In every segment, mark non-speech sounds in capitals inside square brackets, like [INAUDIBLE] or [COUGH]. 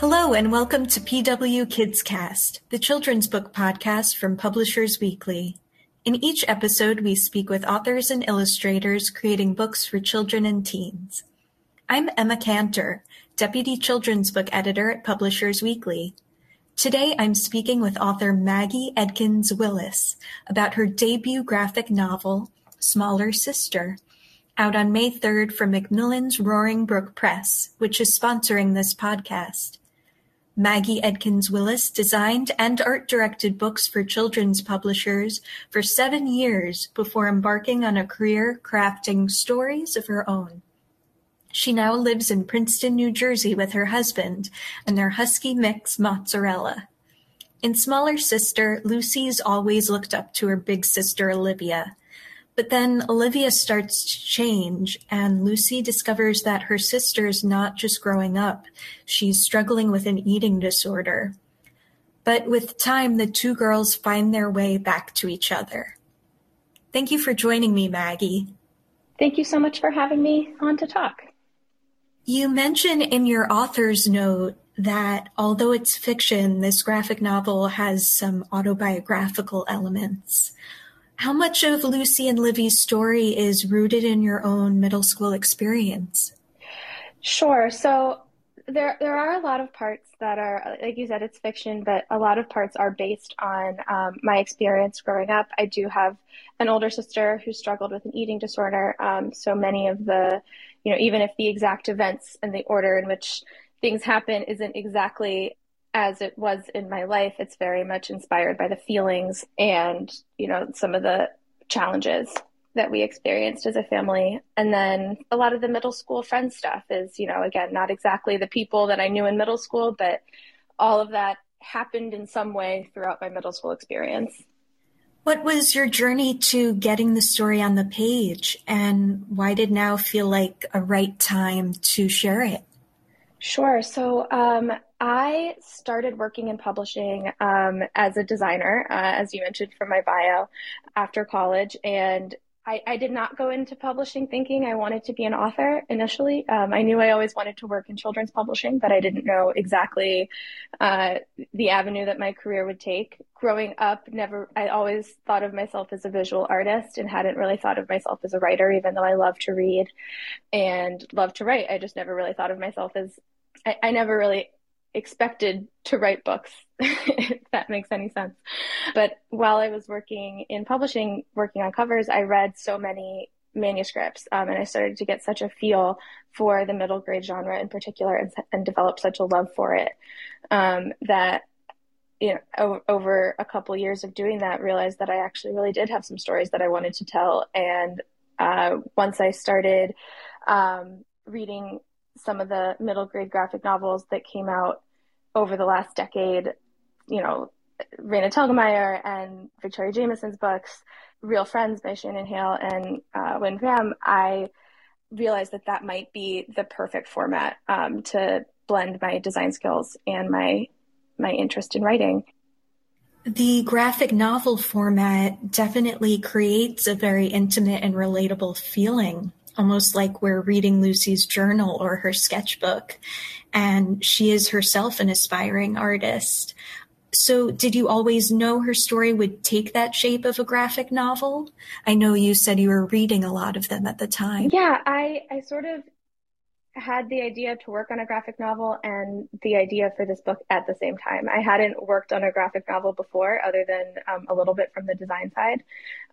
Hello and welcome to PW Kids Cast, the children's book podcast from Publishers Weekly. In each episode, we speak with authors and illustrators creating books for children and teens. I'm Emma Kantor, Deputy Children's Book Editor at Publishers Weekly. Today I'm speaking with author Maggie Edkins Willis about her debut graphic novel, Smaller Sister, out on May 3rd from Macmillan's Roaring Brook Press, which is sponsoring this podcast. Maggie Edkins Willis designed and art directed books for children's publishers for seven years before embarking on a career crafting stories of her own. She now lives in Princeton, New Jersey with her husband and their husky mix Mozzarella. In Smaller Sister, Lucy's always looked up to her big sister Olivia. But then Olivia starts to change, and Lucy discovers that her sister is not just growing up, she's struggling with an eating disorder. But with time, the two girls find their way back to each other. Thank you for joining me, Maggie. Thank you so much for having me on to talk. You mention in your author's note that although it's fiction, this graphic novel has some autobiographical elements. How much of Lucy and Livy's story is rooted in your own middle school experience? Sure. So there there are a lot of parts that are like you said it's fiction but a lot of parts are based on um, my experience growing up i do have an older sister who struggled with an eating disorder um, so many of the you know even if the exact events and the order in which things happen isn't exactly as it was in my life, it's very much inspired by the feelings and, you know, some of the challenges that we experienced as a family. And then a lot of the middle school friend stuff is, you know, again, not exactly the people that I knew in middle school, but all of that happened in some way throughout my middle school experience. What was your journey to getting the story on the page, and why did now feel like a right time to share it? Sure. So um, I started working in publishing um, as a designer, uh, as you mentioned from my bio, after college. And I, I, did not go into publishing thinking I wanted to be an author initially. Um, I knew I always wanted to work in children's publishing, but I didn't know exactly uh, the avenue that my career would take. Growing up, never, I always thought of myself as a visual artist and hadn't really thought of myself as a writer, even though I love to read and love to write. I just never really thought of myself as I, I never really expected to write books, [LAUGHS] if that makes any sense. But while I was working in publishing, working on covers, I read so many manuscripts um, and I started to get such a feel for the middle grade genre in particular and, and developed such a love for it um, that you know o- over a couple years of doing that realized that I actually really did have some stories that I wanted to tell and uh, once I started um, reading some of the middle grade graphic novels that came out over the last decade, you know, Raina Telgemeier and Victoria Jamieson's books, Real Friends by Shannon Hale and uh, Win Pham, I realized that that might be the perfect format um, to blend my design skills and my my interest in writing. The graphic novel format definitely creates a very intimate and relatable feeling almost like we're reading Lucy's journal or her sketchbook. And she is herself an aspiring artist. So, did you always know her story would take that shape of a graphic novel? I know you said you were reading a lot of them at the time. Yeah, I, I sort of had the idea to work on a graphic novel and the idea for this book at the same time. I hadn't worked on a graphic novel before, other than um, a little bit from the design side,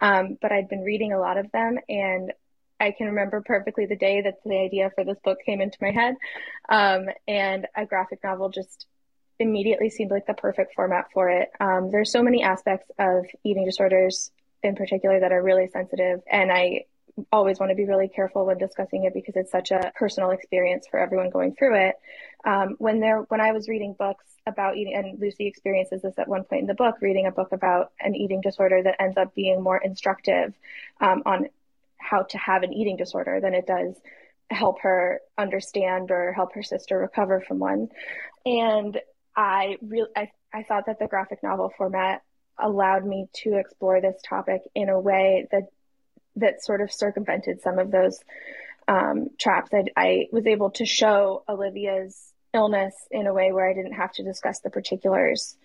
um, but I'd been reading a lot of them, and I can remember perfectly the day that the idea for this book came into my head. Um, and a graphic novel just immediately seemed like the perfect format for it. Um, there's so many aspects of eating disorders in particular that are really sensitive. And I always want to be really careful when discussing it because it's such a personal experience for everyone going through it. Um, when there, when I was reading books about eating, and Lucy experiences this at one point in the book, reading a book about an eating disorder that ends up being more instructive um, on how to have an eating disorder than it does help her understand or help her sister recover from one. And I really, I, I thought that the graphic novel format allowed me to explore this topic in a way that, that sort of circumvented some of those um, traps. I, I was able to show Olivia's illness in a way where I didn't have to discuss the particulars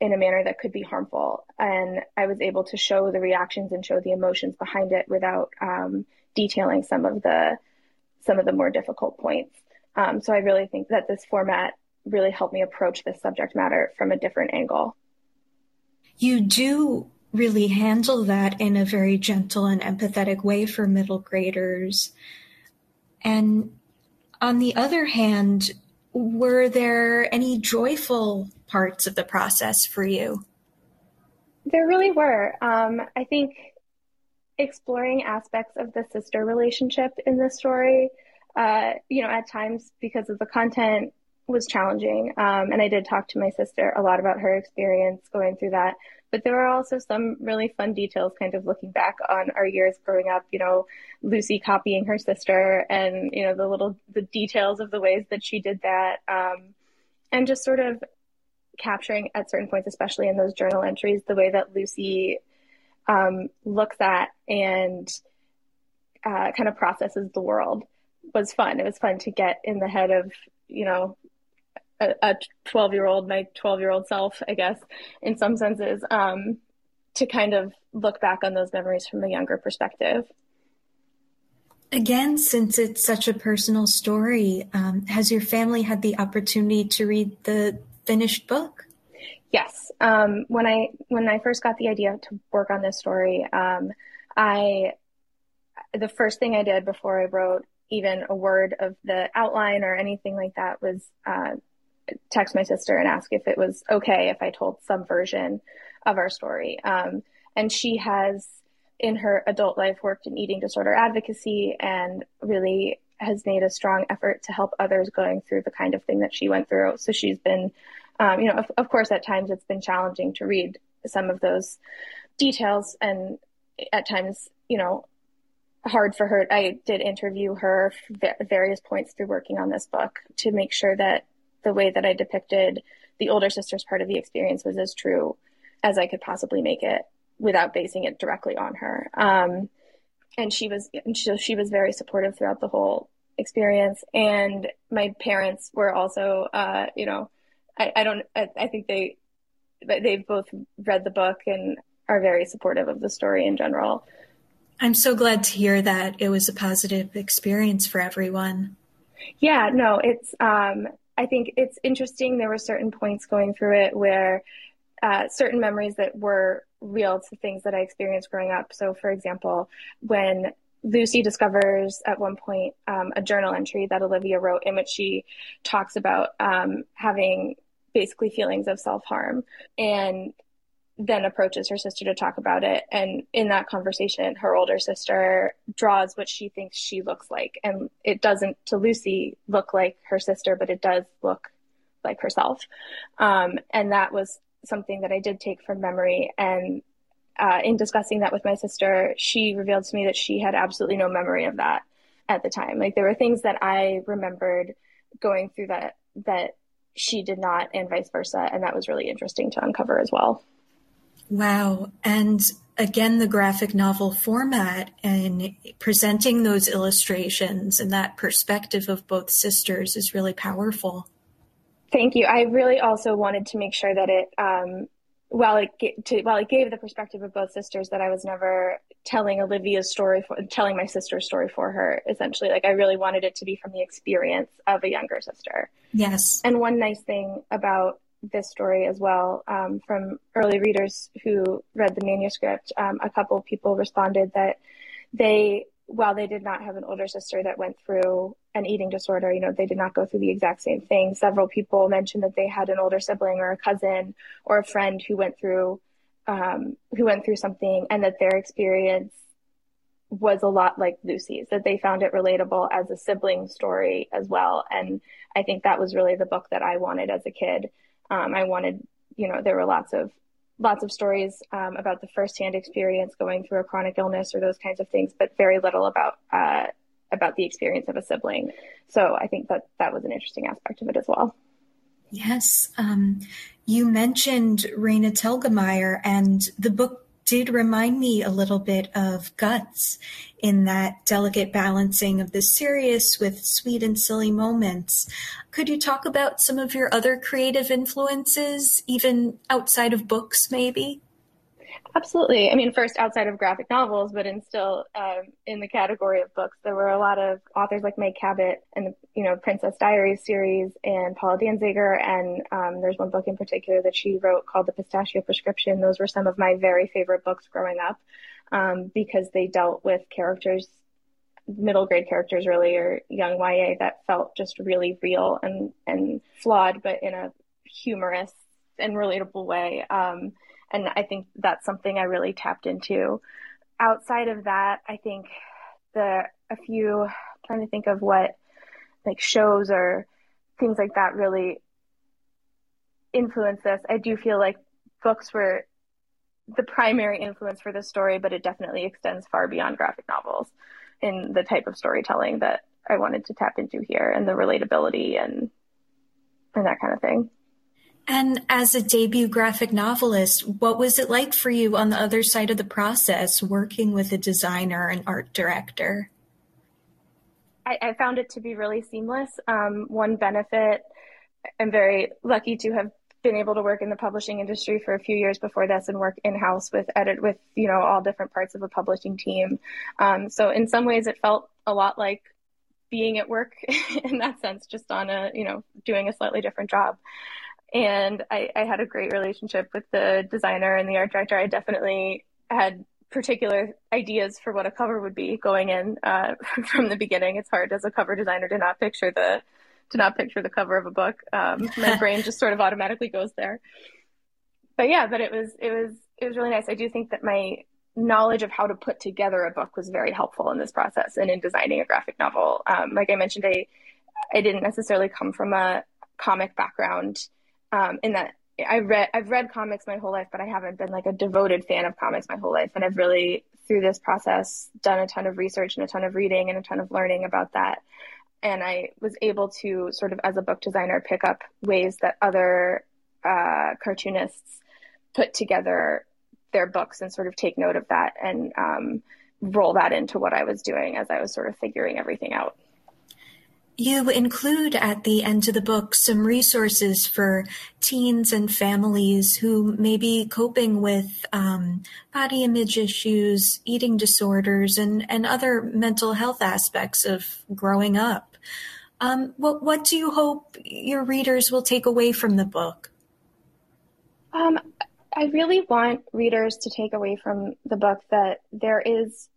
in a manner that could be harmful. And I was able to show the reactions and show the emotions behind it without um, detailing some of the some of the more difficult points. Um, so I really think that this format really helped me approach this subject matter from a different angle. You do really handle that in a very gentle and empathetic way for middle graders. And on the other hand, were there any joyful parts of the process for you? There really were. Um, I think exploring aspects of the sister relationship in this story, uh, you know, at times because of the content was challenging. Um, and I did talk to my sister a lot about her experience going through that. But there were also some really fun details, kind of looking back on our years growing up, you know, Lucy copying her sister and, you know, the little, the details of the ways that she did that. Um, and just sort of capturing at certain points, especially in those journal entries, the way that Lucy um, looks at and uh, kind of processes the world was fun. It was fun to get in the head of, you know, a 12 year old, my 12 year old self, I guess, in some senses, um, to kind of look back on those memories from a younger perspective. Again, since it's such a personal story, um, has your family had the opportunity to read the finished book? Yes. Um, when I when I first got the idea to work on this story, um, I the first thing I did before I wrote even a word of the outline or anything like that was uh, text my sister and ask if it was okay if I told some version of our story. Um, and she has, in her adult life, worked in eating disorder advocacy and really has made a strong effort to help others going through the kind of thing that she went through. So she's been, um, you know, of, of course, at times it's been challenging to read some of those details and at times, you know, hard for her. I did interview her at various points through working on this book to make sure that the way that I depicted the older sister's part of the experience was as true as I could possibly make it without basing it directly on her. Um, and she was, and she, she was very supportive throughout the whole experience. And my parents were also, uh, you know, I, I don't, I, I think they, they've both read the book and are very supportive of the story in general. I'm so glad to hear that it was a positive experience for everyone. Yeah, no, it's um I think it's interesting. There were certain points going through it where uh, certain memories that were real to things that I experienced growing up. So, for example, when Lucy discovers at one point um, a journal entry that Olivia wrote in which she talks about um, having basically feelings of self harm. And then approaches her sister to talk about it. And in that conversation, her older sister draws what she thinks she looks like. And it doesn't, to Lucy, look like her sister, but it does look like herself. Um, and that was something that I did take from memory. And uh, in discussing that with my sister, she revealed to me that she had absolutely no memory of that at the time. Like there were things that I remembered going through that that she did not, and vice versa. And that was really interesting to uncover as well. Wow. And again, the graphic novel format and presenting those illustrations and that perspective of both sisters is really powerful. Thank you. I really also wanted to make sure that it, um, while it to, while it gave the perspective of both sisters, that I was never telling Olivia's story, for, telling my sister's story for her. Essentially, like I really wanted it to be from the experience of a younger sister. Yes. And one nice thing about this story as well um, from early readers who read the manuscript. Um, a couple people responded that they, while they did not have an older sister that went through an eating disorder, you know, they did not go through the exact same thing. Several people mentioned that they had an older sibling or a cousin or a friend who went through um, who went through something, and that their experience was a lot like Lucy's, that they found it relatable as a sibling story as well. And I think that was really the book that I wanted as a kid. Um, I wanted, you know, there were lots of lots of stories um, about the firsthand experience going through a chronic illness or those kinds of things, but very little about uh, about the experience of a sibling. So I think that that was an interesting aspect of it as well. Yes, um, you mentioned Raina Telgemeier, and the book did remind me a little bit of Guts in that delicate balancing of the serious with sweet and silly moments. Could you talk about some of your other creative influences, even outside of books, maybe? Absolutely. I mean, first outside of graphic novels, but in still um, in the category of books, there were a lot of authors like Meg Cabot and you know Princess Diaries series and Paula Danziger, and um, there's one book in particular that she wrote called The Pistachio Prescription. Those were some of my very favorite books growing up um, because they dealt with characters, middle grade characters really, or young YA that felt just really real and and flawed, but in a humorous and relatable way. Um, and I think that's something I really tapped into. Outside of that, I think the a few I'm trying to think of what like shows or things like that really influence this. I do feel like books were the primary influence for this story, but it definitely extends far beyond graphic novels in the type of storytelling that I wanted to tap into here and the relatability and and that kind of thing. And as a debut graphic novelist, what was it like for you on the other side of the process, working with a designer and art director? I, I found it to be really seamless. Um, one benefit, I'm very lucky to have been able to work in the publishing industry for a few years before this and work in house with edit with you know all different parts of a publishing team. Um, so in some ways, it felt a lot like being at work [LAUGHS] in that sense, just on a you know doing a slightly different job and I, I had a great relationship with the designer and the art director. I definitely had particular ideas for what a cover would be going in uh, [LAUGHS] from the beginning. It's hard as a cover designer to not picture the to not picture the cover of a book. Um, my [LAUGHS] brain just sort of automatically goes there. But yeah, but it was it was it was really nice. I do think that my knowledge of how to put together a book was very helpful in this process and in designing a graphic novel. Um, like I mentioned, I I didn't necessarily come from a comic background um, in that I read I've read comics my whole life, but I haven't been like a devoted fan of comics my whole life. And I've really through this process done a ton of research and a ton of reading and a ton of learning about that. And I was able to sort of as a book designer pick up ways that other uh, cartoonists put together their books and sort of take note of that and um, roll that into what I was doing as I was sort of figuring everything out. You include at the end of the book some resources for teens and families who may be coping with um, body image issues, eating disorders, and, and other mental health aspects of growing up. Um, what, what do you hope your readers will take away from the book? Um, I really want readers to take away from the book that there is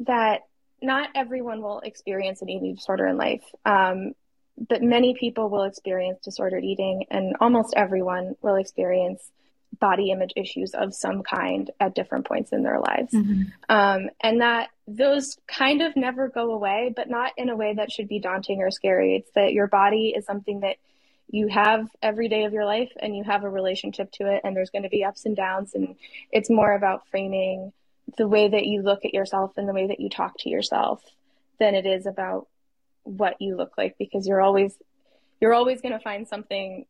that not everyone will experience an eating disorder in life, um, but many people will experience disordered eating, and almost everyone will experience body image issues of some kind at different points in their lives. Mm-hmm. Um, and that those kind of never go away, but not in a way that should be daunting or scary. It's that your body is something that you have every day of your life and you have a relationship to it, and there's going to be ups and downs. And it's more about framing the way that you look at yourself and the way that you talk to yourself than it is about what you look like because you're always you're always going to find something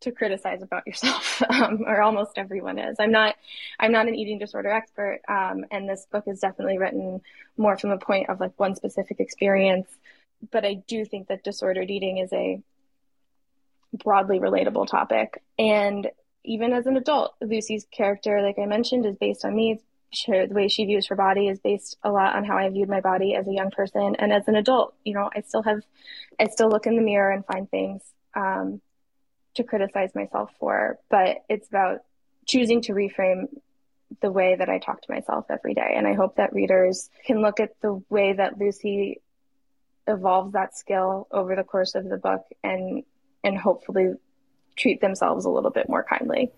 to criticize about yourself [LAUGHS] um, or almost everyone is. I'm not i'm not an eating disorder expert um, and this book is definitely written more from a point of like one specific experience but i do think that disordered eating is a broadly relatable topic. And even as an adult lucy's character like i mentioned is based on me it's she, the way she views her body is based a lot on how I viewed my body as a young person and as an adult. You know, I still have, I still look in the mirror and find things um, to criticize myself for, but it's about choosing to reframe the way that I talk to myself every day. And I hope that readers can look at the way that Lucy evolves that skill over the course of the book and and hopefully treat themselves a little bit more kindly.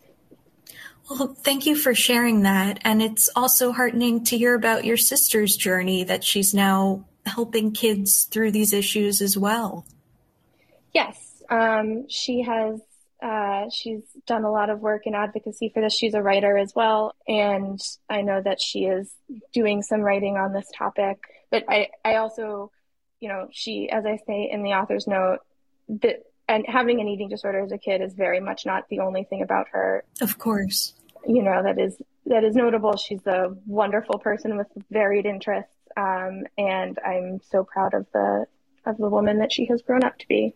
Well, thank you for sharing that. And it's also heartening to hear about your sister's journey that she's now helping kids through these issues as well. Yes, um, she has. Uh, she's done a lot of work in advocacy for this. She's a writer as well, and I know that she is doing some writing on this topic. But I, I also, you know, she, as I say in the author's note, that and having an eating disorder as a kid is very much not the only thing about her. Of course. You know, that is that is notable. She's a wonderful person with varied interests, um, and I'm so proud of the of the woman that she has grown up to be.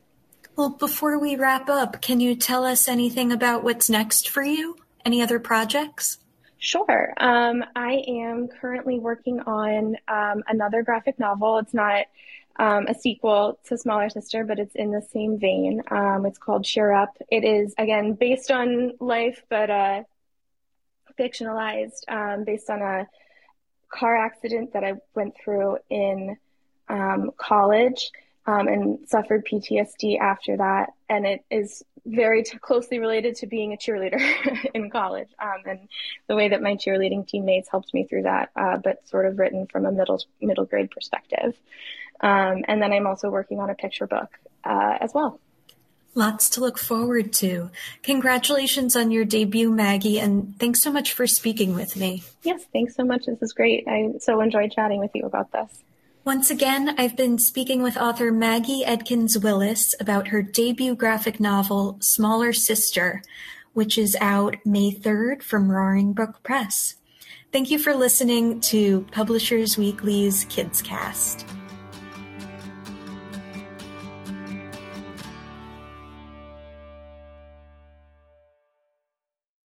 Well, before we wrap up, can you tell us anything about what's next for you? Any other projects? Sure. Um, I am currently working on um, another graphic novel. It's not um, a sequel to Smaller Sister, but it's in the same vein. Um, it's called Cheer Up. It is, again, based on life, but uh, fictionalized, um, based on a car accident that I went through in um, college um, and suffered PTSD after that. And it is very t- closely related to being a cheerleader [LAUGHS] in college um, and the way that my cheerleading teammates helped me through that, uh, but sort of written from a middle middle grade perspective. Um, and then I'm also working on a picture book uh, as well. Lots to look forward to. Congratulations on your debut, Maggie, and thanks so much for speaking with me. Yes, thanks so much. This is great. I so enjoyed chatting with you about this. Once again, I've been speaking with author Maggie Edkins Willis about her debut graphic novel, Smaller Sister, which is out May 3rd from Roaring Brook Press. Thank you for listening to Publishers Weekly's Kids Cast.